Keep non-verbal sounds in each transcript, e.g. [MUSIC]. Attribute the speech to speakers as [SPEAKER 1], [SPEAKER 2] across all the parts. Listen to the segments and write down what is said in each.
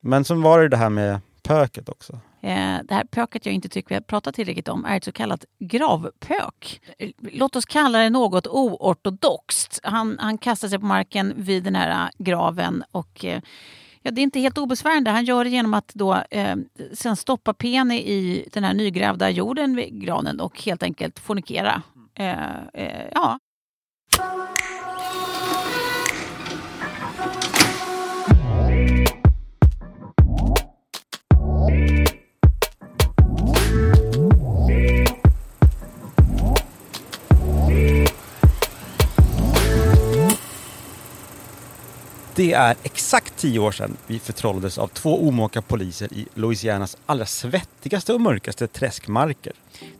[SPEAKER 1] Men så var det det här med pöket också.
[SPEAKER 2] Eh, det här pöket jag inte tycker vi har pratat tillräckligt om är ett så kallat gravpök. Låt oss kalla det något oortodoxt. Han, han kastar sig på marken vid den här eh, graven och eh, Ja, det är inte helt obesvärande. Han gör det genom att då, eh, sen stoppa pene i den här nygrävda jorden vid granen och helt enkelt fornikera. Eh, eh, ja.
[SPEAKER 1] Det är exakt tio år sedan vi förtrollades av två omaka poliser i Louisianas allra svettigaste och mörkaste träskmarker.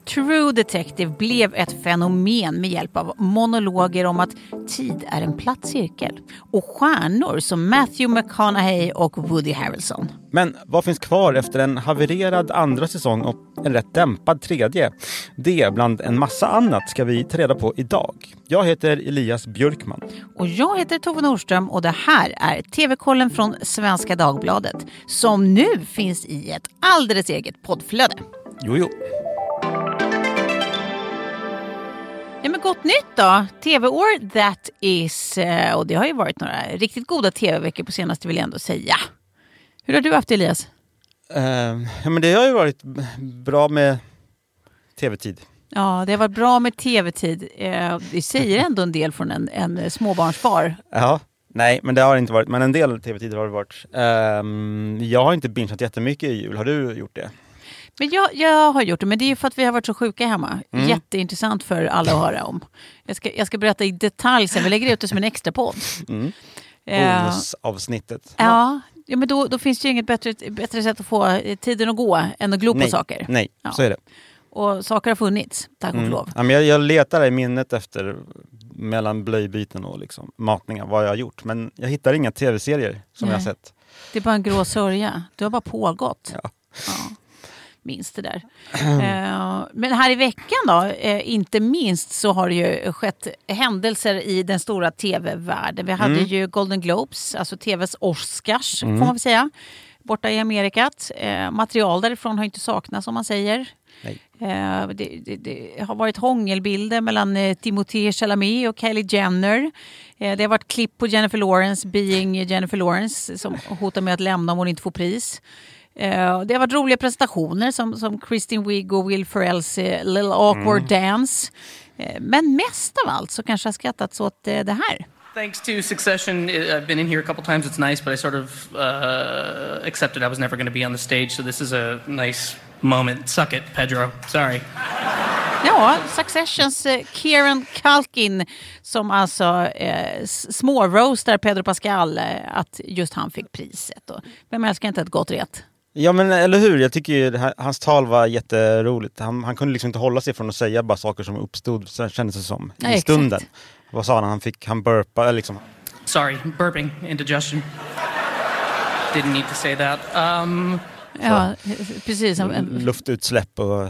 [SPEAKER 2] True Detective blev ett fenomen med hjälp av monologer om att tid är en platt cirkel och stjärnor som Matthew McConaughey och Woody Harrelson.
[SPEAKER 1] Men vad finns kvar efter en havererad andra säsong och en rätt dämpad tredje? Det bland en massa annat ska vi ta reda på idag. Jag heter Elias Björkman.
[SPEAKER 2] Och jag heter Tove Norström och det här är TV-kollen från Svenska Dagbladet som nu finns i ett alldeles eget poddflöde.
[SPEAKER 1] Jo, jo.
[SPEAKER 2] Ja, men gott nytt då! TV-år that is. eh, Och det har ju varit några riktigt goda TV-veckor på senaste vill jag ändå säga. Hur har du haft det Elias?
[SPEAKER 1] Eh, ja, men det har ju varit bra med tv-tid.
[SPEAKER 2] Ja, det har varit bra med TV-tid. Eh, Det säger [LAUGHS] ändå en del från en, en småbarnsfar.
[SPEAKER 1] Ja. Nej, men det har det inte varit. Men en del tv-tid har det varit. Ehm, jag har inte bingeat jättemycket i jul. Har du gjort det?
[SPEAKER 2] Men jag, jag har gjort det, men det är för att vi har varit så sjuka hemma.
[SPEAKER 1] Mm.
[SPEAKER 2] Jätteintressant för alla att höra om. Jag ska, jag ska berätta i detalj sen, vi lägger ut det som en extra podd.
[SPEAKER 1] Mm.
[SPEAKER 2] Eh,
[SPEAKER 1] Bonusavsnittet.
[SPEAKER 2] ja, ja, men då, då finns det ju inget bättre, bättre sätt att få eh, tiden att gå än att glo på
[SPEAKER 1] Nej,
[SPEAKER 2] saker.
[SPEAKER 1] Nej,
[SPEAKER 2] Ja.
[SPEAKER 1] så är det.
[SPEAKER 2] Och saker har funnits, tack och
[SPEAKER 1] Mm.
[SPEAKER 2] lov.
[SPEAKER 1] Ja, men jag, jag letar i minnet efter mellan blöjbyten och liksom, matningar, vad jag har gjort. Men jag hittar inga tv-serier som jag har
[SPEAKER 2] Nej.
[SPEAKER 1] sett.
[SPEAKER 2] Det är bara en grå sörja. Du har bara pågått.
[SPEAKER 1] Ja.
[SPEAKER 2] Ja, minns det där. Eh, men här i veckan då, eh, inte minst så har det ju skett händelser i den stora tv-världen. Vi hade
[SPEAKER 1] Mm.
[SPEAKER 2] ju Golden Globes, alltså tvs Oscars får man väl säga, borta i Amerikat. Eh, material därifrån har inte saknats om man säger. Eh, det, det, det har varit hångelbilder mellan eh, Timothée Chalamet och Kylie Jenner. Eh, det har varit klipp på Jennifer Lawrence, being Jennifer Lawrence, som hotar med att lämna om hon inte får pris. Eh, det har varit roliga presentationer som, som Kristen Wiig och Will Ferrells eh, Little Awkward Dance. Eh, men mest av allt så kanske jag skrattats åt eh, det här.
[SPEAKER 3] Thanks to Succession, I- I've been in here a couple times. It's nice, but I sort of uh, accepted I was never going to be on the stage, so this is a nice moment. Suck it, Pedro. Sorry.
[SPEAKER 2] Ja, Successions eh, Kieran Culkin som alltså eh, småroastar Pedro Pascal eh, att just han fick priset. Och vem älskar inte ett gott ret?
[SPEAKER 1] Ja men eller hur, jag tycker ju här, hans tal var jätteroligt. Han, han kunde liksom inte hålla sig från att säga bara saker som uppstod, så kändes det som,
[SPEAKER 2] Ja,
[SPEAKER 1] i
[SPEAKER 2] exakt.
[SPEAKER 1] stunden. Vad sa han? Han fick, han burpa, eller liksom.
[SPEAKER 3] Sorry, burping, indigestion. Didn't need to say that. Um,
[SPEAKER 2] Ja, precis.
[SPEAKER 1] Luftutsläpp och...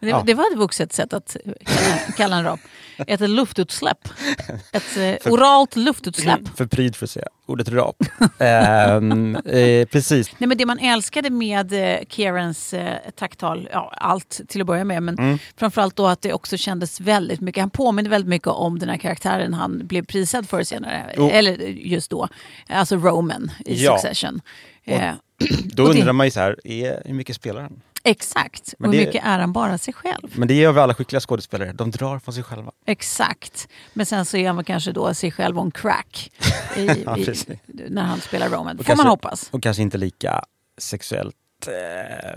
[SPEAKER 2] Det,
[SPEAKER 1] Ja.
[SPEAKER 2] det var ett vuxet sätt att kalla, kalla en rap. Ett luftutsläpp. [LAUGHS] Ett eh, oralt luftutsläpp.
[SPEAKER 1] För pryd för att säga ordet rap. Ehm, eh, precis.
[SPEAKER 2] Nej, men det man älskade med eh, Kierans eh, tacktal, ja, allt till att börja med, men
[SPEAKER 1] Mm.
[SPEAKER 2] framförallt då att det också kändes väldigt mycket, han påminner väldigt mycket om den här karaktären han blev prisad för senare,
[SPEAKER 1] Jo.
[SPEAKER 2] eller just då, alltså Roman i
[SPEAKER 1] Ja.
[SPEAKER 2] Succession. Eh, [CLEARS THROAT]
[SPEAKER 1] Då
[SPEAKER 2] Och det-
[SPEAKER 1] undrar man ju så här, är, hur mycket spelar han?
[SPEAKER 2] Exakt,
[SPEAKER 1] Men
[SPEAKER 2] och hur mycket är han bara sig själv?
[SPEAKER 1] Men det gör väl alla skickliga skådespelare, de drar från sig själva.
[SPEAKER 2] Exakt. Men sen så är väl kanske då sig själv on crack i, [LAUGHS]
[SPEAKER 1] Ja,
[SPEAKER 2] i, när han spelar Roman. Får man hoppas.
[SPEAKER 1] Och kanske inte lika sexuellt... Eh,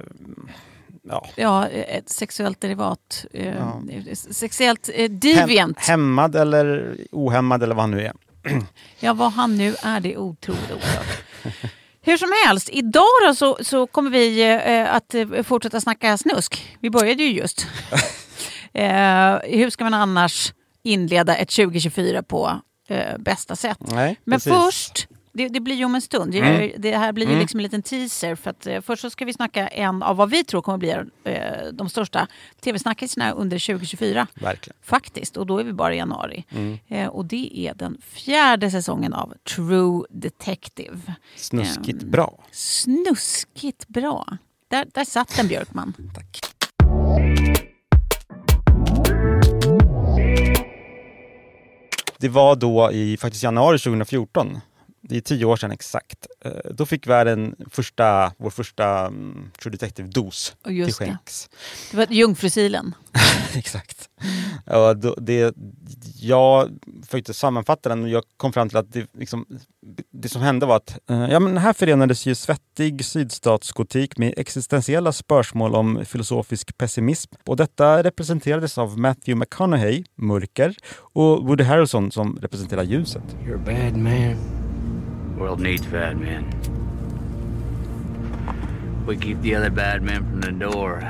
[SPEAKER 1] ja.
[SPEAKER 2] Ja, ett sexuellt derivat. Eh,
[SPEAKER 1] Ja.
[SPEAKER 2] Sexuellt eh,
[SPEAKER 1] Hem,
[SPEAKER 2] deviant.
[SPEAKER 1] hämmad eller ohämmad eller vad han nu är.
[SPEAKER 2] Ja, vad han nu är, det är otroligt oklart. [LAUGHS] Hur som helst, idag då så, så kommer vi eh, att eh, fortsätta snacka snusk. Vi började ju just. [LAUGHS] eh, hur ska man annars inleda ett 2024 på eh, bästa sätt?
[SPEAKER 1] Nej,
[SPEAKER 2] Men
[SPEAKER 1] precis.
[SPEAKER 2] först det, det blir ju om en stund.
[SPEAKER 1] Mm.
[SPEAKER 2] det här blir ju
[SPEAKER 1] Mm.
[SPEAKER 2] liksom en liten teaser. För att, eh, först så ska vi snacka en av vad vi tror kommer bli eh, de största tv-snackisarna under 2024.
[SPEAKER 1] Verkligen.
[SPEAKER 2] Faktiskt, och då är vi bara i januari.
[SPEAKER 1] Mm.
[SPEAKER 2] Eh, och det är den fjärde säsongen av True Detective.
[SPEAKER 1] Snuskigt
[SPEAKER 2] Ehm.
[SPEAKER 1] bra.
[SPEAKER 2] Snuskigt bra. Där, där satt den Björkman.
[SPEAKER 1] Tack. Det var då i faktiskt januari 2014. Det är tio år sedan exakt. Eh, Då fick världen första, vår första mm, True Detective-dos till
[SPEAKER 2] just det.
[SPEAKER 1] skänks.
[SPEAKER 2] Det var Jungfrusilen. [LAUGHS]
[SPEAKER 1] Exakt. Ja, då, det, jag försökte sammanfatta den och jag kom fram till att det, liksom, det som hände var att eh, ja, men här förenades ju svettig sydstatsgotik med existentiella spörsmål om filosofisk pessimism. Och detta representerades av Matthew McConaughey, mörker, och Woody Harrelson som representerar ljuset.
[SPEAKER 4] You're a bad man. World needs bad men. We keep the other bad men from the door.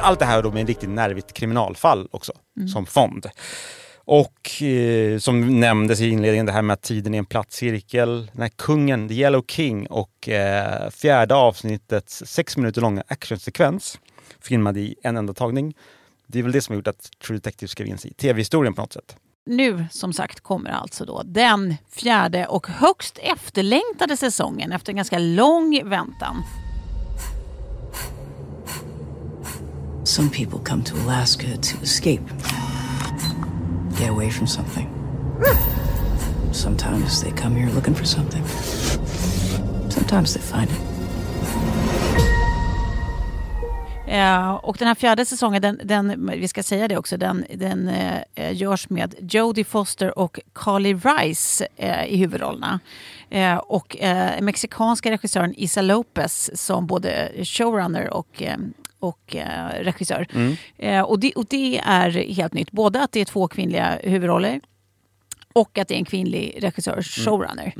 [SPEAKER 1] Allt det här då med en riktigt nervigt kriminalfall också, som fond. Och eh, som nämndes i inledningen, det här med att tiden är en platt cirkel. Den här kungen, The Yellow King och eh, fjärde avsnittets sex minuter långa actionsekvens filmad i en enda tagning. Det är väl det som har gjort att True Detective skrev in sig i tv-historien på något sätt.
[SPEAKER 2] Nu som sagt kommer alltså då den fjärde och högst efterlängtade säsongen efter en ganska lång väntan.
[SPEAKER 5] Some people come to Alaska to escape, get away from something. Sometimes they come here looking for something. Sometimes they find it.
[SPEAKER 2] Eh, och den här fjärde säsongen, den, den, vi ska säga det också, den, den eh, görs med Jodie Foster och Carly Rice eh, i huvudrollerna. Eh, och eh, mexikanska regissören Isa Lopez som både showrunner och och regissör. Eh, och, det, och det är helt nytt. Både att det är två kvinnliga huvudroller och att det är en kvinnlig regissör, showrunner.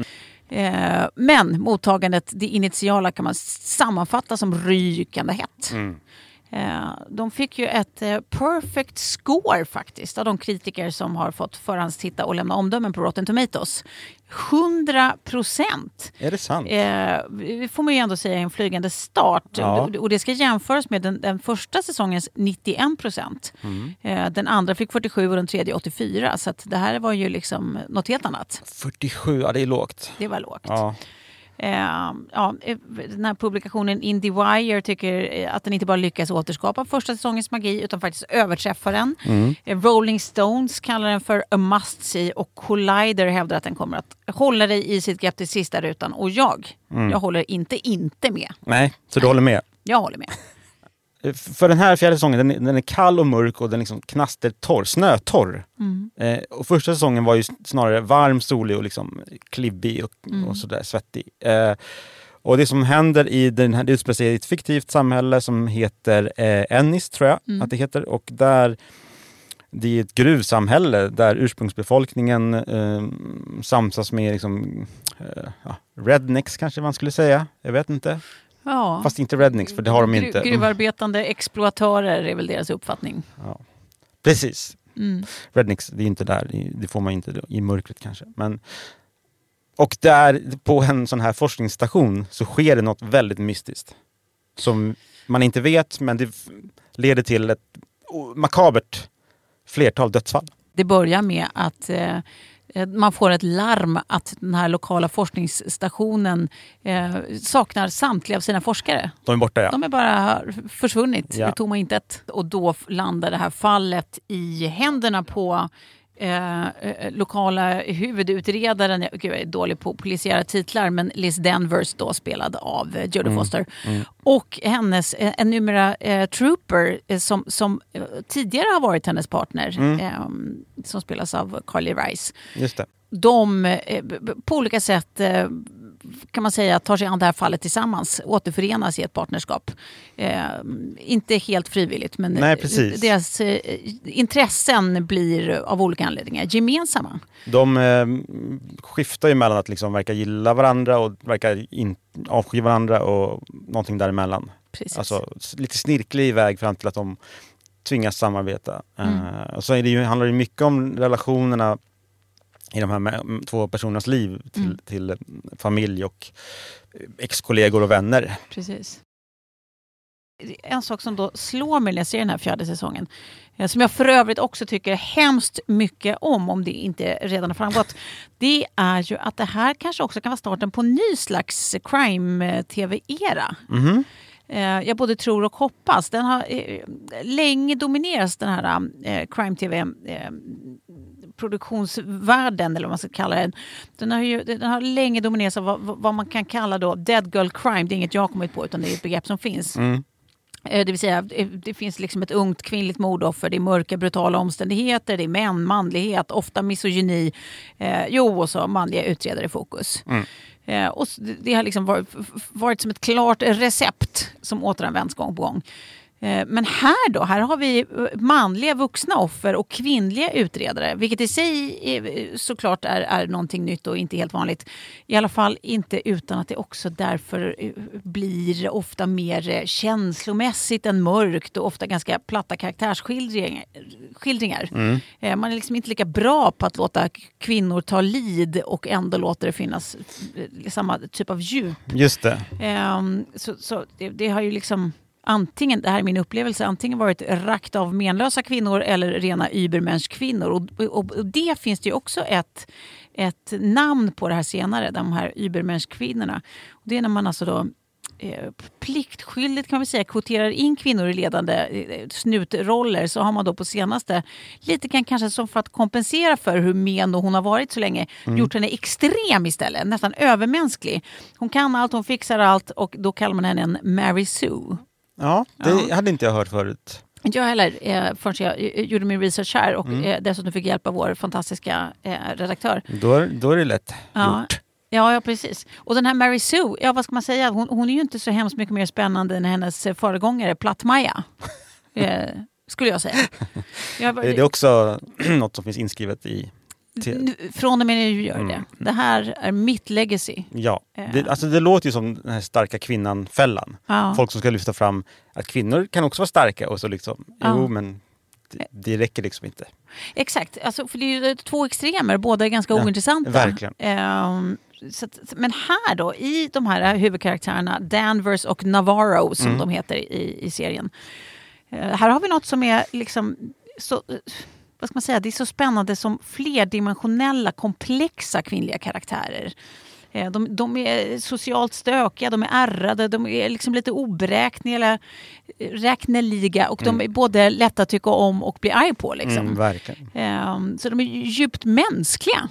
[SPEAKER 2] Eh, men mottagandet, det initiala kan man sammanfatta som rykande hett. Mm de fick ju ett eh, perfect score faktiskt av de kritiker som har fått förhandstitta och lämna omdömen på Rotten Tomatoes. 100 procent!
[SPEAKER 1] Är det sant?
[SPEAKER 2] Eh, det får man ju ändå säga är en flygande start.
[SPEAKER 1] Ja.
[SPEAKER 2] Och- det ska jämföras med den, den första säsongens 91 procent.
[SPEAKER 1] Mm.
[SPEAKER 2] Eh, den andra fick 47 och den tredje 84. Så att det här var ju liksom något helt annat.
[SPEAKER 1] 47, ja det är lågt.
[SPEAKER 2] Det var lågt.
[SPEAKER 1] Ja.
[SPEAKER 2] Eh, ja, eh, den här publikationen Indie Wire tycker eh, att den inte bara lyckas återskapa första säsongens magi utan faktiskt överträffar den. Eh, Rolling Stones kallar den för a must see och Collider hävdar att den kommer att hålla dig i sitt grepp till sista rutan. Och jag, jag håller inte inte med.
[SPEAKER 1] Nej, så du håller med?
[SPEAKER 2] Jag håller med.
[SPEAKER 1] Eh, För den här fjärde säsongen, den, är- den är kall och mörk och den liksom knastertorr, snötorr. Eh, och första säsongen var ju snarare varm, solig och liksom klibbig och, och sådär svettig. Eh, och det som händer i den här, det utspelar sig i ett fiktivt samhälle som heter eh, Ennis, tror jag att det heter. Och där det är ett gruvsamhälle där ursprungsbefolkningen eh, samsas med liksom, eh, ja, rednecks kanske man skulle säga. Jag vet inte.
[SPEAKER 2] Ja.
[SPEAKER 1] Fast inte rednecks, för det har de
[SPEAKER 2] Gru-
[SPEAKER 1] inte.
[SPEAKER 2] Gruvarbetande exploatörer är väl deras uppfattning.
[SPEAKER 1] Precis.
[SPEAKER 2] Mm.
[SPEAKER 1] Rednecks, det är inte där, det får man inte i mörkret kanske. Men, och där på en sån här forskningsstation så sker det något väldigt mystiskt. Som man inte vet, men det leder till ett makabert flertal dödsfall.
[SPEAKER 2] Det börjar med att eh, man får ett larm att den här lokala forskningsstationen eh, saknar samtliga av sina forskare.
[SPEAKER 1] De är borta ja.
[SPEAKER 2] De är bara försvunnit
[SPEAKER 1] Ja.
[SPEAKER 2] i tomma intet. Och då landar det här fallet i händerna på eh, eh, lokala huvudutredaren, jag, gud, jag är dålig på polisiära titlar, men Liz Denvers då spelad av eh, Jodie Foster. Och hennes, eh, en numera eh, trooper eh, som, som eh, tidigare har varit hennes partner, eh, som spelas av Carly Rice
[SPEAKER 1] Just det.
[SPEAKER 2] de på olika sätt kan man säga tar sig an det här fallet tillsammans, återförenas i ett partnerskap. Eh, inte helt frivilligt men
[SPEAKER 1] Nej,
[SPEAKER 2] eh, deras eh, intressen blir av olika anledningar gemensamma.
[SPEAKER 1] De eh, skiftar ju mellan att liksom verka gilla varandra och verka in, avsky varandra och någonting däremellan.
[SPEAKER 2] Precis.
[SPEAKER 1] Alltså lite snirklig väg fram till att de tvingas samarbeta.
[SPEAKER 2] Mm.
[SPEAKER 1] Eh, och så är det ju, handlar det mycket om relationerna i de här två personernas liv till,
[SPEAKER 2] Mm.
[SPEAKER 1] till familj och ex-kollegor och vänner.
[SPEAKER 2] Precis. En sak som då slår mig när jag ser den här fjärde säsongen, eh, som jag för övrigt också tycker hemskt mycket om, om det inte redan har framgått, [LAUGHS] det är ju att det här kanske också kan vara starten på en ny slags crime-tv-era. Eh, jag både tror och hoppas. Den har eh, länge dominerats den här crime-tv produktionsvärlden, eller vad man ska kalla den. Den har, ju, den har länge dominerats av vad, vad man kan kalla då dead girl crime. Det är inget jag har kommit på, utan det är ett begrepp som finns.
[SPEAKER 1] Mm.
[SPEAKER 2] Eh, Det vill säga, det finns liksom ett ungt kvinnligt mordoffer, det är mörka brutala omständigheter, det är män, manlighet, ofta misogyni. Eh, jo, och så manliga utredare i fokus. Eh, och det har liksom varit, varit som ett klart recept som återanvänds gång på gång. Eh, Men här då, här har vi eh, manliga vuxna offer och kvinnliga utredare, vilket i sig eh, såklart är, är någonting nytt och inte helt vanligt. I alla fall inte utan att det också därför blir ofta mer känslomässigt än mörkt och ofta ganska platta karaktärsskildringar. skildringar. Eh, Man är liksom inte lika bra på att låta kvinnor ta lid och ändå låter det finnas samma typ av djup
[SPEAKER 1] Just det.
[SPEAKER 2] Ehm, så så det, det har ju liksom antingen, det här är min upplevelse, antingen varit rakt av menlösa kvinnor eller rena übermensch-kvinnor. Och, och, och det finns det ju också ett, ett namn på det här senare, de här übermensch-kvinnorna. Och det är när man alltså då eh, pliktskyldigt kan vi säga kvoterar in kvinnor i ledande eh, snutroller så har man då på senaste, lite kan kanske som för att kompensera för hur men hon har varit så länge, gjort henne extrem istället, nästan övermänsklig. Hon kan allt, hon fixar allt och då kallar man henne en Mary Sue.
[SPEAKER 1] Ja, det
[SPEAKER 2] Ja.
[SPEAKER 1] hade inte jag hört förut.
[SPEAKER 2] Inte jag heller, eh, förrän jag eh, gjorde min research här och
[SPEAKER 1] Mm.
[SPEAKER 2] eh, dessutom fick hjälp av vår fantastiska eh, redaktör.
[SPEAKER 1] Då, då är det lätt
[SPEAKER 2] Ja.
[SPEAKER 1] gjort.
[SPEAKER 2] Ja, ja, precis. Och den här Mary Sue, ja vad ska man säga, hon, hon är ju inte så hemskt mycket mer spännande än hennes eh, föregångare Platt-Maja. [LAUGHS] eh, skulle jag säga. Jag,
[SPEAKER 1] Det är också [CLEARS THROAT] något som finns inskrivet i...
[SPEAKER 2] nu, från och med nu gör
[SPEAKER 1] Mm.
[SPEAKER 2] det. Det här är mitt legacy.
[SPEAKER 1] Ja,
[SPEAKER 2] Eh.
[SPEAKER 1] det, alltså det låter ju som den här starka kvinnan-fällan.
[SPEAKER 2] Ja.
[SPEAKER 1] Folk som ska lyfta fram att kvinnor kan också vara starka och så liksom,
[SPEAKER 2] Ja.
[SPEAKER 1] jo men det, det räcker liksom inte.
[SPEAKER 2] Exakt, alltså, för det är ju två extremer, båda är ganska
[SPEAKER 1] Ja,
[SPEAKER 2] ointressanta.
[SPEAKER 1] verkligen.
[SPEAKER 2] Så att, men här då, i de här huvudkaraktärerna, Danvers och Navarro som
[SPEAKER 1] Mm.
[SPEAKER 2] de heter i, i serien. Eh, här har vi något som är liksom så, eh, vad ska man säga, det är så spännande som flerdimensionella, komplexa kvinnliga karaktärer. Eh, De, de är socialt stökiga, de är ärrade, de är liksom lite oberäkneliga, räkneliga och de är både lätta att tycka om och bli arg på. Liksom.
[SPEAKER 1] Mm.
[SPEAKER 2] Ehm, så de är djupt mänskliga.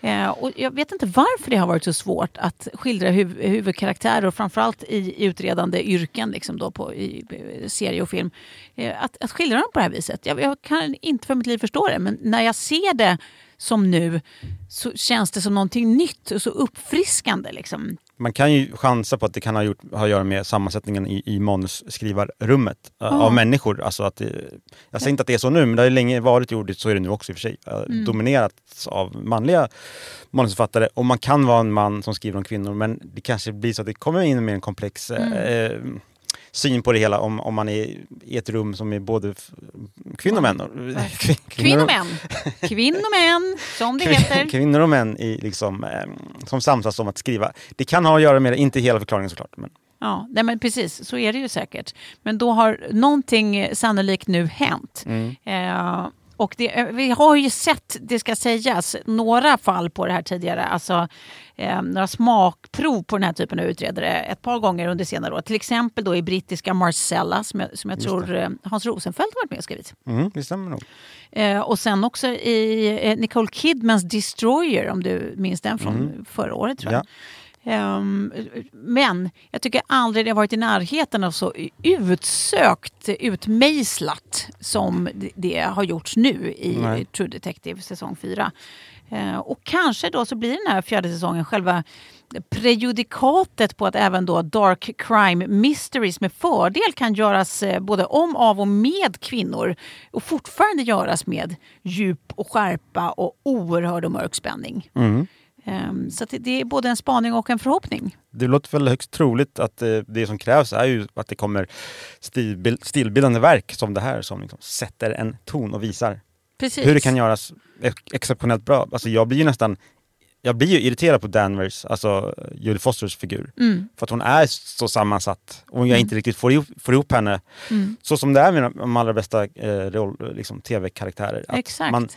[SPEAKER 2] Eh, och jag vet inte varför det har varit så svårt att skildra huv- huvudkaraktärer och framförallt i utredande yrken liksom då på, i i serie och film. Eh, att, att skildra dem på det här viset. Jag, jag kan inte för mitt liv förstå det men när jag ser det som nu så känns det som någonting nytt och så uppfriskande. Liksom.
[SPEAKER 1] Man kan ju chansa på att det kan ha, gjort, ha att göra med sammansättningen i, i manusskrivarrummet eh, av människor. Alltså att det, jag säger inte att det är så nu, men det har länge varit gjort, så är det nu också i och för sig. eh,
[SPEAKER 2] Mm.
[SPEAKER 1] Dominerats av manliga manusförfattare. Och man kan vara en man som skriver om kvinnor, men det kanske blir så att det kommer in med en komplex eh,
[SPEAKER 2] Mm.
[SPEAKER 1] eh, syn på det hela om, om man är i ett rum som är både kvinnor och män. kvin- [LAUGHS]
[SPEAKER 2] Kvinnor och män. Kvinnor och män, som det heter.
[SPEAKER 1] Kvinnor och män i, liksom, eh, som samsas om att skriva. Det kan ha att göra med det, inte hela förklaringen såklart. Men
[SPEAKER 2] Ja, nej men precis, så är det ju säkert. Men då har någonting sannolikt nu hänt. Eh, och det, eh, vi har ju sett, det ska sägas, några fall på det här tidigare. Alltså eh, några smakprov på den här typen av utredare ett par gånger under senare år. Till exempel då i brittiska Marcella som jag, som jag tror eh, Hans Rosenfeldt har varit med och skrivit.
[SPEAKER 1] mm, det stämmer nog.
[SPEAKER 2] Eh, och sen också i eh, Nicole Kidmans Destroyer, om du minns den från förra året tror jag.
[SPEAKER 1] Ja.
[SPEAKER 2] Ehm, men jag tycker aldrig det har varit i närheten av så utsökt, utmejslat som det- har gjorts nu i
[SPEAKER 1] Nej.
[SPEAKER 2] True Detective säsong 4. och kanske då så blir den här fjärde säsongen själva prejudikatet på att även då dark crime mysteries med fördel kan göras eh, både om, av och med kvinnor och fortfarande göras med djup och skärpa och oerhörd och mörk spänning.
[SPEAKER 1] Mm.
[SPEAKER 2] Ehm, Så det- är både en spaning och en förhoppning.
[SPEAKER 1] Det låter väl högst troligt att eh, det som krävs är ju att det kommer stilbild, stilbildande verk som det här som liksom sätter en ton och visar
[SPEAKER 2] Precis.
[SPEAKER 1] hur det kan göras ex- exceptionellt bra. Alltså jag blir ju nästan jag blir ju irriterad på Danvers, alltså Jodie Fosters figur.
[SPEAKER 2] Mm.
[SPEAKER 1] För att hon är så sammansatt och jag inte riktigt får ihop, får ihop henne.
[SPEAKER 2] Mm.
[SPEAKER 1] Så som det är med de allra bästa eh, roll, liksom, tv-karaktärer.
[SPEAKER 2] Exakt.
[SPEAKER 1] Man,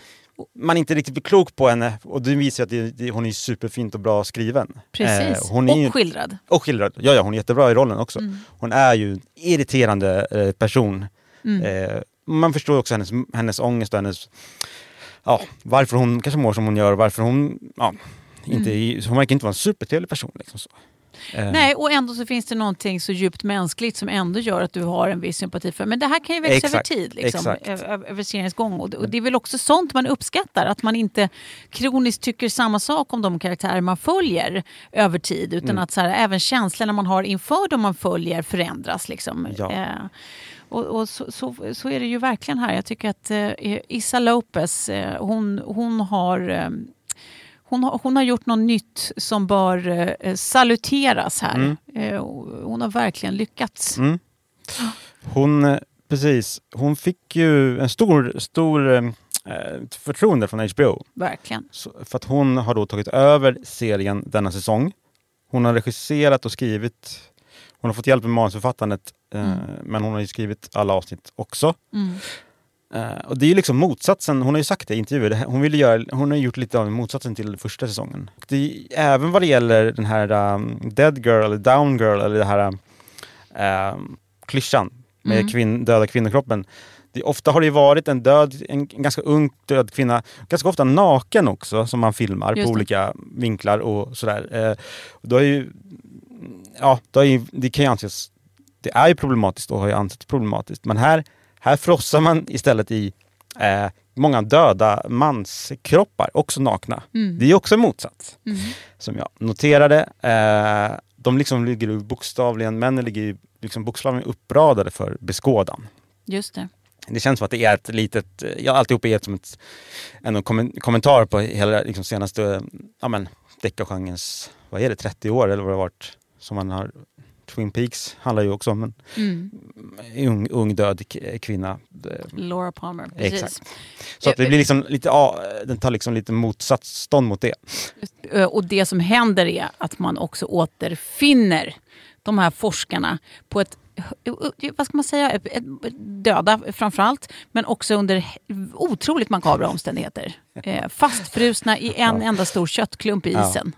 [SPEAKER 1] man inte riktigt blir klok på henne och det visar att det, hon är superfint och bra skriven.
[SPEAKER 2] Precis.
[SPEAKER 1] Eh, är ju,
[SPEAKER 2] Och skildrad.
[SPEAKER 1] och skildrad. Ja, ja, hon är jättebra i rollen också.
[SPEAKER 2] Mm.
[SPEAKER 1] Hon är ju en irriterande eh, person.
[SPEAKER 2] Mm.
[SPEAKER 1] Eh, man förstår också hennes, hennes ångest och hennes... Ja, varför hon kanske mår som hon gör och varför hon... Ja, inte, är- hon verkar inte vara en supertrevlig person. Liksom så. Eh,
[SPEAKER 2] Nej, och ändå så finns det någonting så djupt mänskligt som ändå gör att du har en viss sympati för. Men det här kan ju växa
[SPEAKER 1] Exakt,
[SPEAKER 2] över tid, liksom, över, över- seriens gång. Och det, och det är väl också sånt man uppskattar, att man inte kroniskt tycker samma sak om de karaktärer man följer över tid. Utan
[SPEAKER 1] Mm.
[SPEAKER 2] att så här, även känslorna man har inför de man följer förändras. Liksom.
[SPEAKER 1] Ja.
[SPEAKER 2] Eh, och, och så, så, så är det ju verkligen här. Jag tycker att eh, Issa Lopez, eh, hon, hon har eh, hon har, hon har gjort något nytt som bör eh, saluteras här.
[SPEAKER 1] Mm.
[SPEAKER 2] Eh, hon har verkligen lyckats.
[SPEAKER 1] Mm. Hon, eh, precis, hon fick ju en stor, stor eh, förtroende från HBO.
[SPEAKER 2] Verkligen.
[SPEAKER 1] Så, för att hon har då tagit över serien denna säsong. Hon har regisserat och skrivit. Hon har fått hjälp med manusförfattandet. Eh, men hon har ju skrivit alla avsnitt också. Eh, och det är ju liksom motsatsen, hon har ju sagt det i intervjuer, hon, vill göra, hon har gjort lite av motsatsen till första säsongen. Det är, även vad det gäller den här um, Dead Girl eller Down Girl eller det här um, klyschan med
[SPEAKER 2] Mm.
[SPEAKER 1] kvinn, döda kvinnokroppen. Det, ofta har det ju varit en död, en, en ganska ung död kvinna, ganska ofta naken också som man filmar
[SPEAKER 2] Just
[SPEAKER 1] på
[SPEAKER 2] det.
[SPEAKER 1] olika vinklar och sådär. Och då är ju, ja, då är ju, det kan ju anses, det är ju problematiskt och har ju ansetts problematiskt. Men här, här frossar man istället i eh, många döda manskroppar, också nakna.
[SPEAKER 2] Mm.
[SPEAKER 1] Det är också en motsats,
[SPEAKER 2] Mm.
[SPEAKER 1] som jag noterade. Eh, de liksom ligger bokstavligen, männen ligger liksom bokstavligen uppradade för beskådan.
[SPEAKER 2] Just det.
[SPEAKER 1] Det känns som att det är ett litet, ja alltihop är som ett, en kommen- kommentar på hela liksom, senaste, ja men deckargenrens, vad är det, 30 år eller vad det har varit som man har Twin Peaks handlar ju också om en
[SPEAKER 2] Mm.
[SPEAKER 1] ung, ung död kvinna.
[SPEAKER 2] Laura Palmer. Precis.
[SPEAKER 1] Exakt. Så att det blir liksom lite, ja, den tar liksom lite motsatsstånd mot det.
[SPEAKER 2] Eh, Och det som händer är att man också återfinner de här forskarna på ett eh, vad ska man säga, döda framförallt, men också under otroligt makabra omständigheter. Eh, fastfrusna i en enda stor köttklump i isen.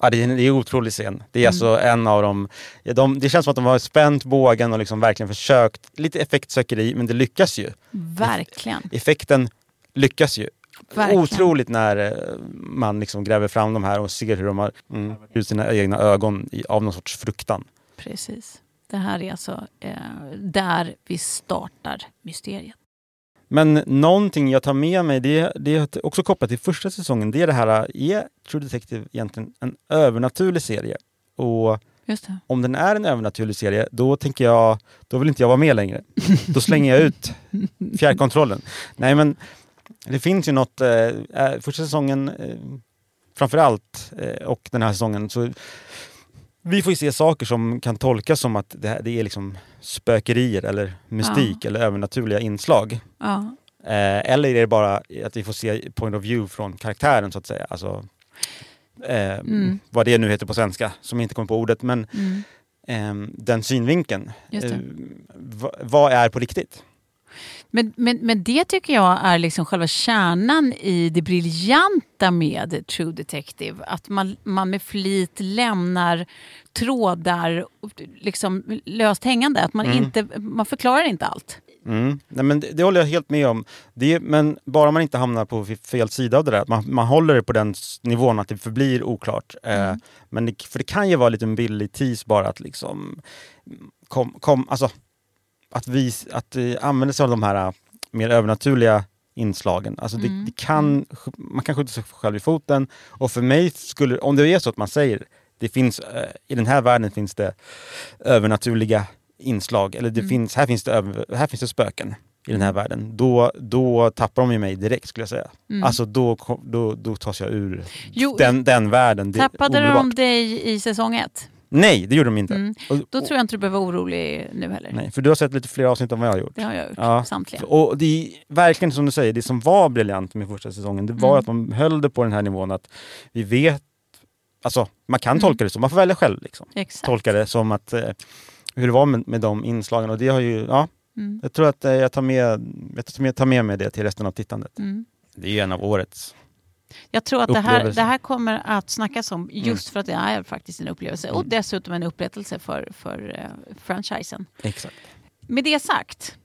[SPEAKER 1] Ja, det är en, otrolig scen. Det är
[SPEAKER 2] Mm.
[SPEAKER 1] alltså en av dem, ja, de, det känns som att de har spänt bågen och liksom verkligen försökt, lite effektsökeri, men det lyckas ju.
[SPEAKER 2] Verkligen.
[SPEAKER 1] effekten lyckas ju.
[SPEAKER 2] Verkligen.
[SPEAKER 1] Otroligt när eh, man liksom gräver fram de här och ser hur de har mm, ut sina egna ögon i, av någon sorts fruktan.
[SPEAKER 2] Precis. Det här är alltså eh, där vi startar mysteriet.
[SPEAKER 1] Men någonting jag tar med mig, det, det är också kopplat till första säsongen, det är det här, är True Detective egentligen en övernaturlig serie? Och om den är en övernaturlig serie, då tänker jag, då vill inte jag vara med längre. Då slänger jag ut fjärrkontrollen. Nej men, det finns ju något, eh, eh, första säsongen eh, framför allt, eh, och den här säsongen, så vi får ju se saker som kan tolkas som att det, här, det är liksom spökerier eller mystik eller övernaturliga inslag.
[SPEAKER 2] Ja.
[SPEAKER 1] Eh, eller är det bara att vi får se point of view från karaktären så att säga. Alltså, eh,
[SPEAKER 2] Mm.
[SPEAKER 1] Vad det nu heter på svenska, som jag inte kommer på ordet. Men
[SPEAKER 2] Mm.
[SPEAKER 1] ehm, den synvinkeln. Eh, va- vad är på riktigt?
[SPEAKER 2] Men, men, men det tycker jag är liksom själva kärnan i det briljanta med True Detective. Att man, man med flit lämnar trådar liksom löst hängande. Att man,
[SPEAKER 1] Mm.
[SPEAKER 2] inte, man förklarar inte allt.
[SPEAKER 1] Mm. Nej, men det, det håller jag helt med om. Det, men bara man inte hamnar på fel sida av det där. Man, man håller det på den nivån att det förblir oklart. Eh,
[SPEAKER 2] Mm.
[SPEAKER 1] men det, för det kan ju vara lite en billig tease bara att liksom kom, kom, alltså, att, vi, att uh, använda sig av de här eh, mer övernaturliga inslagen. Alltså det,
[SPEAKER 2] Mm.
[SPEAKER 1] det kan, man kan skjuta sig själv i foten. Och för mig skulle, om det är så att man säger det finns, eh, i den här världen finns det övernaturliga inslag, eller det
[SPEAKER 2] Mm.
[SPEAKER 1] finns, här, finns det över, här finns det spöken i den här världen. Då, då tappar de ju mig direkt skulle jag säga.
[SPEAKER 2] Mm.
[SPEAKER 1] Alltså då, då, då tas jag ur
[SPEAKER 2] Jo,
[SPEAKER 1] den, den världen.
[SPEAKER 2] Tappade
[SPEAKER 1] omedelbart.
[SPEAKER 2] de dig i säsong ett?
[SPEAKER 1] Nej, det gjorde de inte.
[SPEAKER 2] Mm.
[SPEAKER 1] Och,
[SPEAKER 2] Då tror jag inte du behöver vara orolig nu heller.
[SPEAKER 1] Nej, för du har sett lite fler avsnitt än vad jag har gjort.
[SPEAKER 2] Det har jag gjort,
[SPEAKER 1] Ja.
[SPEAKER 2] samtliga.
[SPEAKER 1] Och det är verkligen som du säger, det som var briljant med första säsongen, det var
[SPEAKER 2] Mm.
[SPEAKER 1] att man höll det på den här nivån att vi vet, alltså man kan
[SPEAKER 2] Mm.
[SPEAKER 1] tolka det så, man får välja själv. Liksom.
[SPEAKER 2] Exakt.
[SPEAKER 1] Tolka det som att, eh, hur det var med, med de inslagen och det har ju, ja,
[SPEAKER 2] Mm.
[SPEAKER 1] jag tror att eh, jag tar med, jag tar med, tar med mig det till resten av tittandet.
[SPEAKER 2] Mm.
[SPEAKER 1] Det är ju en av årets.
[SPEAKER 2] Jag tror att det här, det här kommer att snackas om
[SPEAKER 1] Mm.
[SPEAKER 2] just för att det är faktiskt en upplevelse och dessutom en upprättelse för, för eh, franchisen.
[SPEAKER 1] Exakt.
[SPEAKER 2] Med det sagt,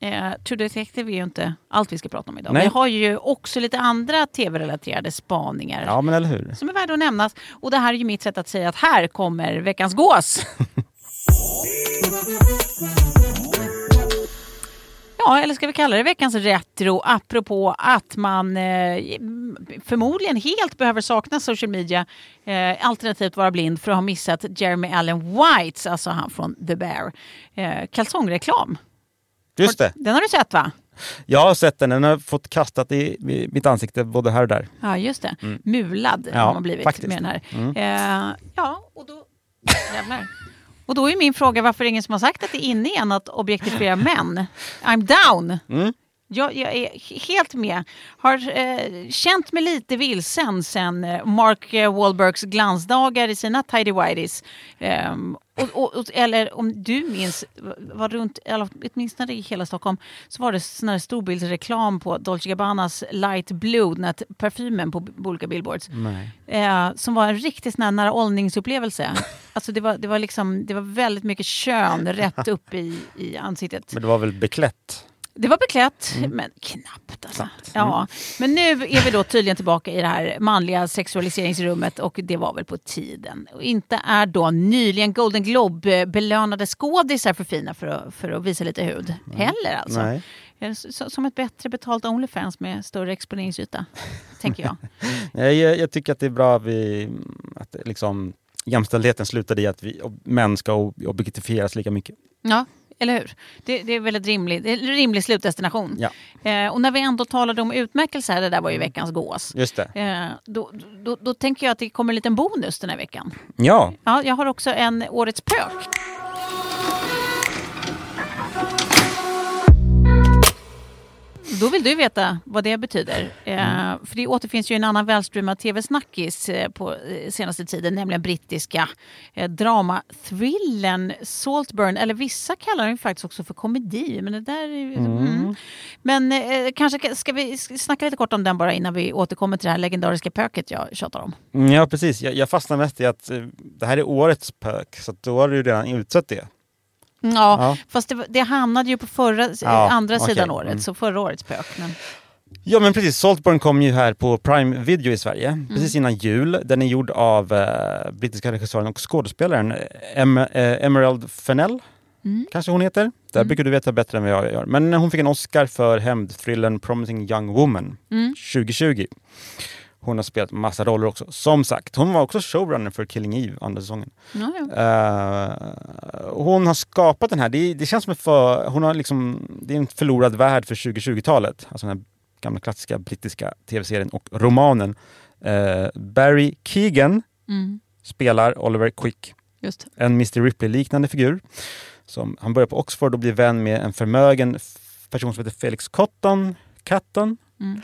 [SPEAKER 2] eh, True Detective är ju inte allt vi ska prata om idag.
[SPEAKER 1] Nej.
[SPEAKER 2] Vi har ju också lite andra tv-relaterade spaningar
[SPEAKER 1] Ja men eller hur.
[SPEAKER 2] som är värda att nämnas. Och det här är ju mitt sätt att säga att här kommer veckans gås. [LAUGHS] Ja, eller ska vi kalla det veckans retro apropå att man eh, förmodligen helt behöver sakna social media eh, alternativt vara blind för att ha missat Jeremy Allen Whites, alltså han från The Bear, eh, kalsongreklam.
[SPEAKER 1] Just det.
[SPEAKER 2] Den har du sett va?
[SPEAKER 1] Jag har sett den, den har fått kastat i, mitt ansikte både här och där.
[SPEAKER 2] Ja, just det. Mulad
[SPEAKER 1] Ja,
[SPEAKER 2] har man blivit
[SPEAKER 1] faktiskt.
[SPEAKER 2] med den här. Eh, ja, och då... Jävlar. Och då är min fråga varför är det ingen som har sagt att det är inne igen att objektifiera män. I'm down!
[SPEAKER 1] Mm.
[SPEAKER 2] Jag, jag är helt med. Har eh, känt mig lite vilsen sen eh, Mark Wahlbergs glansdagar i sina tidy whities. Ehm, och, och, och, eller om du minns, var runt, eller åtminstone i hela Stockholm, så var det sån här storbildsreklam på Dolce Gabbanas Light Blue, den här parfymen på b- olika billboards. Eh, som var en riktigt sån här nära åldningsupplevelse. [LAUGHS] Alltså det var, det, var liksom, det var väldigt mycket kön rätt upp i, i ansiktet.
[SPEAKER 1] Men det var väl beklätt?
[SPEAKER 2] Det var beklätt,
[SPEAKER 1] Mm.
[SPEAKER 2] men knappt alltså. Ja. Men nu är vi då tydligen tillbaka i det här manliga sexualiseringsrummet och det var väl på tiden. Och inte är då nyligen Golden Globe-belönade skådisar för fina för att, för att visa lite hud heller alltså.
[SPEAKER 1] Nej.
[SPEAKER 2] Som ett bättre betalt Onlyfans med större exponeringsyta, [LAUGHS] tänker jag.
[SPEAKER 1] Nej, Jag, jag tycker att det är bra att, vi, att liksom, jämställdheten slutade i att vi, män ska ob- objektifieras lika mycket.
[SPEAKER 2] Ja, eller hur? Det, det är väldigt rimlig, det är en rimlig slutdestination.
[SPEAKER 1] Ja.
[SPEAKER 2] Eh, och när vi ändå talade om utmärkelser, det där var ju veckans gås.
[SPEAKER 1] Just det.
[SPEAKER 2] Eh, då, då, då tänker jag att det kommer en liten bonus den här veckan.
[SPEAKER 1] Ja,
[SPEAKER 2] Ja, jag har också en Årets pök. Då vill du veta vad det betyder. Eh, för det återfinns ju en annan välstreamad tv-snackis eh, på eh, senaste tiden, nämligen brittiska eh, dramathrillern Saltburn. Eller vissa kallar den faktiskt också för komedi. Men det där är, ju- mm. Men eh, kanske ska vi snacka lite kort om den bara innan vi återkommer till det här legendariska pöket jag tjatar om.
[SPEAKER 1] Mm, ja precis. Jag, jag fastnar mest i att det här är årets pök, så då har du redan utsett det.
[SPEAKER 2] Ja,
[SPEAKER 1] Ja.
[SPEAKER 2] fast det, det hamnade ju på förra,
[SPEAKER 1] Ja,
[SPEAKER 2] andra
[SPEAKER 1] okej.
[SPEAKER 2] sidan året,
[SPEAKER 1] Mm.
[SPEAKER 2] så förra årets pök. Men,
[SPEAKER 1] Ja men precis, Saltburn kom ju här på Prime Video i Sverige,
[SPEAKER 2] Mm.
[SPEAKER 1] precis innan jul. Den är gjord av eh, brittiska regissören och skådespelaren eh, em, eh, Emerald Fennell,
[SPEAKER 2] Mm.
[SPEAKER 1] kanske hon heter. Det brukar du veta bättre än vad jag gör. Men hon fick en Oscar för hämndthrillern Promising Young Woman
[SPEAKER 2] Mm.
[SPEAKER 1] 2020. Hon har spelat massa roller också. Som sagt, hon var också showrunner för Killing Eve andra säsongen.
[SPEAKER 2] ja, ja.
[SPEAKER 1] Eh, hon har skapat den här, det, det känns som för, hon har liksom, det är en förlorad värld för 2020-talet. Alltså den här gamla klassiska brittiska tv-serien och romanen. Eh, Barry Keegan
[SPEAKER 2] Mm.
[SPEAKER 1] spelar Oliver Quick, en Mr Ripley-liknande figur. Som, han börjar på Oxford och blir vän med en förmögen person som heter Felix Cotton. Cotton.
[SPEAKER 2] Mm.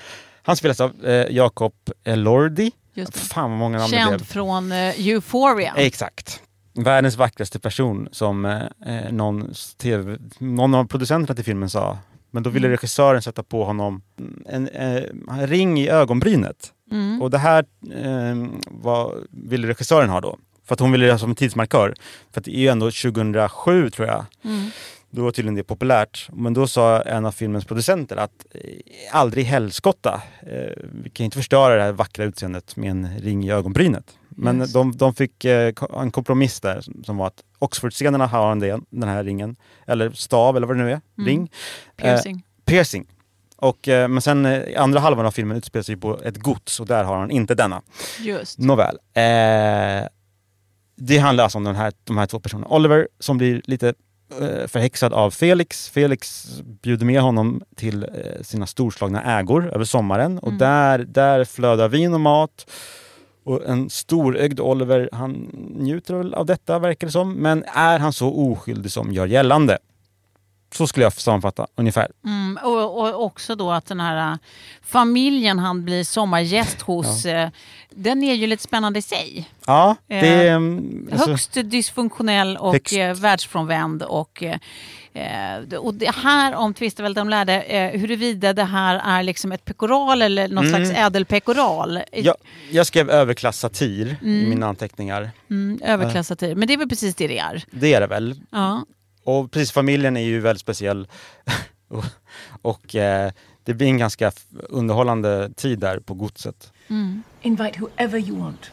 [SPEAKER 1] Han spelas av eh, Jacob Elordi.
[SPEAKER 2] Just det.
[SPEAKER 1] Fan vad många namn det blev.
[SPEAKER 2] Känd från uh, Euphoria.
[SPEAKER 1] Exakt. Världens vackraste person som eh, eh, någon, TV, någon av producenterna till filmen sa. Men då ville
[SPEAKER 2] Mm.
[SPEAKER 1] regissören sätta på honom en, eh, en ring i ögonbrynet.
[SPEAKER 2] Mm.
[SPEAKER 1] Och det här eh, var, ville regissören ha då. För att hon ville det som en tidsmarkör. För att det är ju ändå 2007 tror jag.
[SPEAKER 2] Mm.
[SPEAKER 1] Då var tydligen det populärt. Men då sa en av filmens producenter att eh, aldrig helskotta. Eh, vi kan inte förstöra det här vackra utseendet med en ring i ögonbrynet. Men
[SPEAKER 2] Just.
[SPEAKER 1] de, de fick eh, en kompromiss där som, var att Oxford-scenerna har han det, den här ringen. Eller stav eller vad det nu är.
[SPEAKER 2] Mm.
[SPEAKER 1] Ring.
[SPEAKER 2] Piercing.
[SPEAKER 1] Eh, piercing. Och, men sen andra halvan av filmen utspelar sig på ett gods och där har han inte denna.
[SPEAKER 2] Just.
[SPEAKER 1] Nåväl. Eh, det handlar alltså om den här, de här två personerna. Oliver som blir lite förhäxad av Felix. Felix bjuder med honom till eh, sina storslagna ägor över sommaren och
[SPEAKER 2] Mm.
[SPEAKER 1] där, där flödar vin och mat. Och en storögd Oliver, han njuter väl av detta verkar det som. Men är han så oskyldig som gör gällande? Så skulle jag sammanfatta ungefär.
[SPEAKER 2] Mm, och, och också då att den här äh, familjen han blir sommargäst hos, äh, den är ju lite spännande i sig.
[SPEAKER 1] Ja, det är...
[SPEAKER 2] Eh,
[SPEAKER 1] mm, alltså-
[SPEAKER 2] Högst dysfunktionell och
[SPEAKER 1] Högst.
[SPEAKER 2] eh, världsfrånvänd. Och, eh, och det här om tvister väl de lärde eh, huruvida det här är liksom ett pekoral eller någon slags ädelpekoral.
[SPEAKER 1] jag, jag skrev överklass satir i mina anteckningar.
[SPEAKER 2] Mm, överklassatir. Men det är väl precis det det är.
[SPEAKER 1] Det är det väl.
[SPEAKER 2] Ja.
[SPEAKER 1] Och precis, familjen är ju väldigt speciell. [LAUGHS] och och eh, det blir en ganska underhållande tid där på godset.
[SPEAKER 6] Invite whoever you want.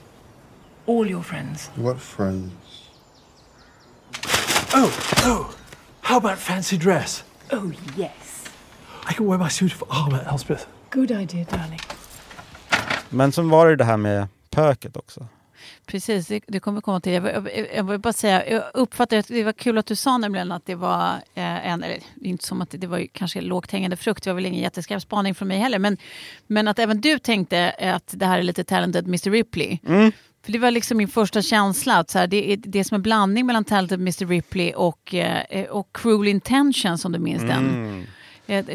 [SPEAKER 6] All your friends.
[SPEAKER 7] What friends?
[SPEAKER 8] Oh, oh! How about fancy dress?
[SPEAKER 6] Oh, yes.
[SPEAKER 8] I can wear my suit of armor, Elspeth.
[SPEAKER 6] Good idea, darling.
[SPEAKER 1] Men sen var det det här med pöket också.
[SPEAKER 2] Precis, det, det kommer komma till. Jag, vill- jag, jag vill bara säga, jag uppfattar att det var kul att du sa nämligen att det var eh, en, eller inte som att det, det var kanske lågt hängande frukt, det var väl ingen jätteskarp spaning från mig heller, men, men att även du tänkte att det här är lite talented Mr Ripley. För det var liksom min första känsla, att så här, det är det är som en blandning mellan talented Mr Ripley och, eh, och Cruel Intentions om du minns den. Eh,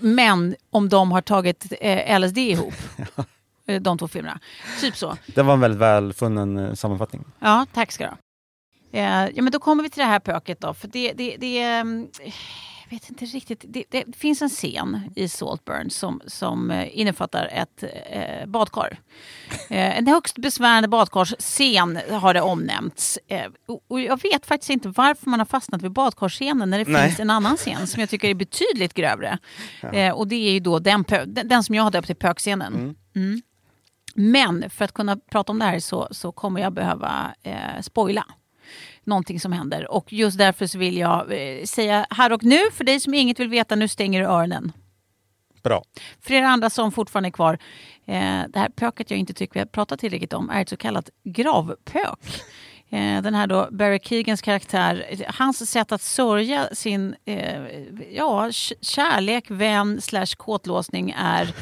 [SPEAKER 2] Men om de har tagit eh, LSD ihop. [LAUGHS] Eh, De två filmerna. Typ så. [LAUGHS]
[SPEAKER 1] Det var en väldigt välfunnen eh, sammanfattning.
[SPEAKER 2] Ja, tack ska du ha. Eh, ja, men då kommer vi till det här pöket då. För det, det, det är, mm, jag vet inte riktigt. Det, det finns en scen i Saltburn som, som innefattar ett eh, badkar. [LAUGHS] Eh, en högst besvärande badkarsscen har det omnämnts. Eh, och, jag vet faktiskt inte varför man har fastnat vid badkarsscenen när det
[SPEAKER 1] Nej.
[SPEAKER 2] finns en annan scen som jag tycker är betydligt grövre. Eh, och det är ju då den, den, den som jag har döpt till pökscenen. Mm. Men för att kunna prata om det här så, så kommer jag behöva eh, spoila någonting som händer. Och just därför så vill jag eh, säga här och nu, för dig som inget vill veta, nu stänger du öronen.
[SPEAKER 1] Bra.
[SPEAKER 2] För er andra som fortfarande är kvar, eh, det här pöket jag inte tycker vi har pratat tillräckligt om är ett så kallat gravpök. [LAUGHS] Eh, den här då Barry Keegans karaktär, hans sätt att sörja sin eh, ja, kärlek, vän slash kåtlåsning är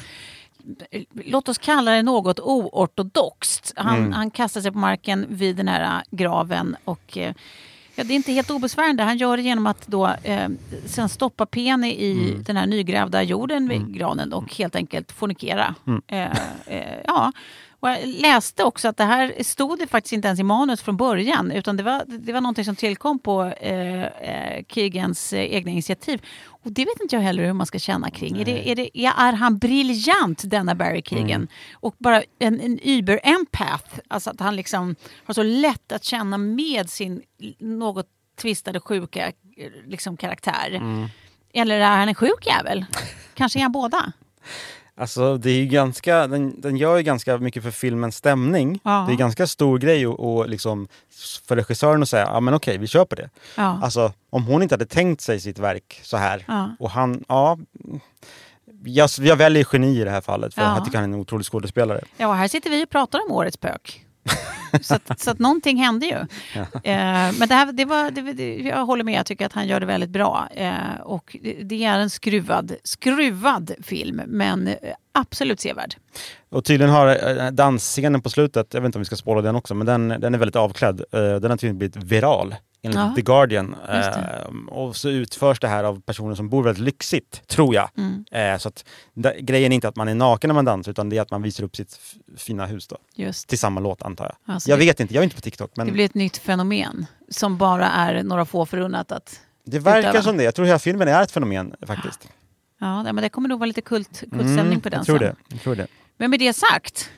[SPEAKER 2] Låt oss kalla det något oortodoxt. Han, han kastar sig på marken vid den här eh, graven och eh, Ja, det är inte helt obesvärande. Han gör det genom att då, eh, sen stoppa Penny i den här nygrävda jorden vid granen och helt enkelt fornikera. Eh, eh, ja. Och jag läste också att det här stod det faktiskt inte ens i manus från början utan det var, det var någonting som tillkom på eh, eh, egna initiativ. Och det vet inte jag heller hur man ska känna kring. Är, det, är, det, är han briljant denna Barry Keegan? Och bara en, en über-empath, alltså att han liksom har så lätt att känna med sin något tvistade sjuka eh, liksom, karaktär. Eller är han en sjuk jävel? Kanske är han båda? [LAUGHS]
[SPEAKER 1] Alltså det är ganska, den, den gör ju ganska mycket för filmens stämning.
[SPEAKER 2] Ja.
[SPEAKER 1] Det är ganska stor grej och, och liksom för regissören att säga, ja men okej vi på det.
[SPEAKER 2] Ja.
[SPEAKER 1] Alltså om hon inte hade tänkt sig sitt verk så här
[SPEAKER 2] Ja.
[SPEAKER 1] och han, ja. Jag, jag väljer geni i det här fallet för
[SPEAKER 2] Ja.
[SPEAKER 1] jag tycker han är en otrolig skådespelare.
[SPEAKER 2] Ja, och här sitter vi och pratar om årets pök. Så, att, så att någonting hände ju. Eh, men det här, det var, det, jag håller med, jag tycker att han gör det väldigt bra. Eh, och det, är en skruvad, skruvad film, men eh, absolut sevärd.
[SPEAKER 1] Och tydligen har eh, dansscenen på slutet, jag vet inte om vi ska spoila den också, men den, den är väldigt avklädd. Eh, Den har tydligen blivit viral enligt
[SPEAKER 2] Ja.
[SPEAKER 1] The Guardian.
[SPEAKER 2] Det.
[SPEAKER 1] Eh, och så utförs det här av personer som bor väldigt lyxigt, tror jag.
[SPEAKER 2] Mm.
[SPEAKER 1] Eh, Så att, da, grejen är inte att man är naken när man dansar, utan det är att man visar upp sitt fina hus då.
[SPEAKER 2] Just.
[SPEAKER 1] Till samma låt antar jag.
[SPEAKER 2] Alltså,
[SPEAKER 1] jag
[SPEAKER 2] det-
[SPEAKER 1] vet inte, jag är inte på TikTok. Men
[SPEAKER 2] Det
[SPEAKER 1] det,
[SPEAKER 2] blir ett nytt fenomen som bara är några få förunnat att...
[SPEAKER 1] verkar
[SPEAKER 2] utöva.
[SPEAKER 1] som det. Jag tror hela filmen är ett fenomen faktiskt.
[SPEAKER 2] Ja, men det kommer nog vara lite kult, kultstämning på den
[SPEAKER 1] Mm, jag tror
[SPEAKER 2] sen.
[SPEAKER 1] det. Jag tror det.
[SPEAKER 2] Men med det sagt,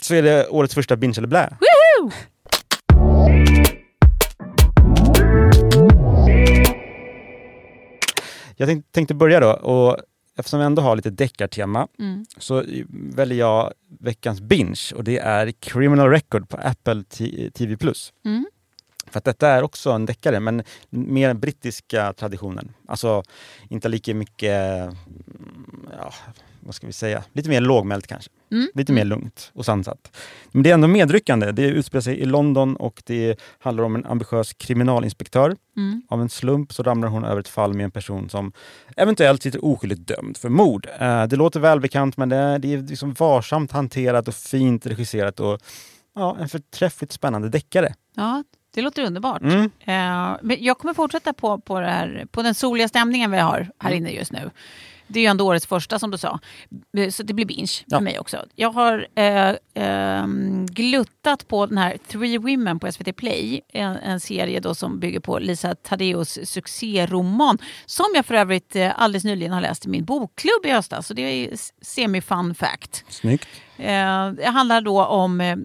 [SPEAKER 1] Så är det årets första binge eller blä.
[SPEAKER 2] Woohoo!
[SPEAKER 1] Jag tänkte, börja då och eftersom vi ändå har lite deckartema
[SPEAKER 2] Mm.
[SPEAKER 1] så väljer jag veckans binge och det är Criminal Record på Apple TV+.
[SPEAKER 2] Mm.
[SPEAKER 1] För att detta är också en deckare, men mer den brittiska traditionen. Alltså inte lika mycket, mm, ja, vad ska vi säga, lite mer lågmält kanske.
[SPEAKER 2] Mm.
[SPEAKER 1] Lite mer lugnt och sansat. Men det är ändå medryckande. Det utspelar sig i London och det handlar om en ambitiös kriminalinspektör.
[SPEAKER 2] Mm.
[SPEAKER 1] Av en slump så ramlar hon över ett fall med en person som eventuellt sitter oskyldigt dömd för mord. Eh, det låter välbekant men det är, det är liksom varsamt hanterat och fint regisserat och ja, en förträffligt spännande deckare.
[SPEAKER 2] Ja, det låter underbart.
[SPEAKER 1] Mm.
[SPEAKER 2] Eh, men jag kommer fortsätta på, på, det här, på den soliga stämningen vi har här
[SPEAKER 1] Mm.
[SPEAKER 2] inne just nu. Det är ju ändå årets första som du sa. Eh, Så det blir binge
[SPEAKER 1] Ja.
[SPEAKER 2] för mig också. Jag har eh, ehm, gluttat på den här Three Women på SVT Play. En, en serie då som bygger på Lisa Tadeus succéroman. Som jag för övrigt eh, alldeles nyligen har läst i min bokklubb i höstas. Så det är semi-fun fact.
[SPEAKER 1] Snyggt.
[SPEAKER 2] Eh, det handlar då om eh,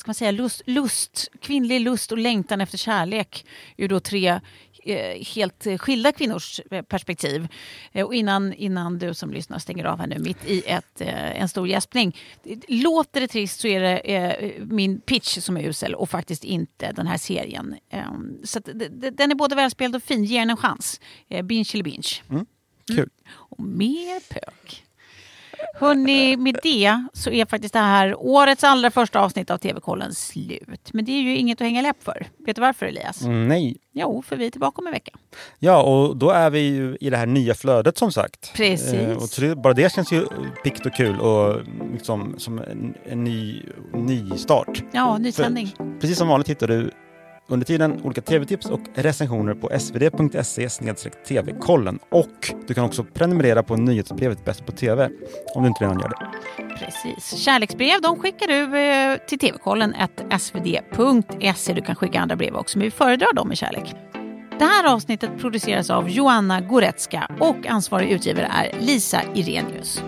[SPEAKER 2] vad ska man säga, lust, lust, kvinnlig lust och längtan efter kärlek ur då tre eh, helt skilda kvinnors eh, perspektiv. Eh, och innan, innan du som lyssnar stänger av här nu mitt i ett, en stor gäspning. Låter det trist så är det min pitch som är usel och faktiskt inte den här serien. Eh, så den är både välspelad och fin, ge den en chans. Binge eller binge.
[SPEAKER 1] Kul.
[SPEAKER 2] Och mer pök. Hörni, med det så är faktiskt det här årets allra första avsnitt av TV-kollen slut. Men det är ju inget att hänga läpp för. Vet du varför Elias?
[SPEAKER 1] Mm, nej.
[SPEAKER 2] Jo, för vi är tillbaka om en vecka.
[SPEAKER 1] Ja, och då är vi ju i det här nya flödet som sagt.
[SPEAKER 2] Precis.
[SPEAKER 1] Eh, och det, bara det känns ju pikt och kul och liksom som en, en ny, ny start.
[SPEAKER 2] Ja, nytändning.
[SPEAKER 1] Precis som vanligt hittar du under tiden olika tv-tips och recensioner på svd.se tv-kollen. Och du kan också prenumerera på nyhetsbrevet Bäst på TV om du inte redan gör det.
[SPEAKER 2] Precis. Kärleksbrev de skickar du till till tvkollen svd.se. Du kan skicka andra brev också, men vi föredrar dem med kärlek. Det här avsnittet produceras av Joanna Goretzka och ansvarig utgivare är Lisa Irenius.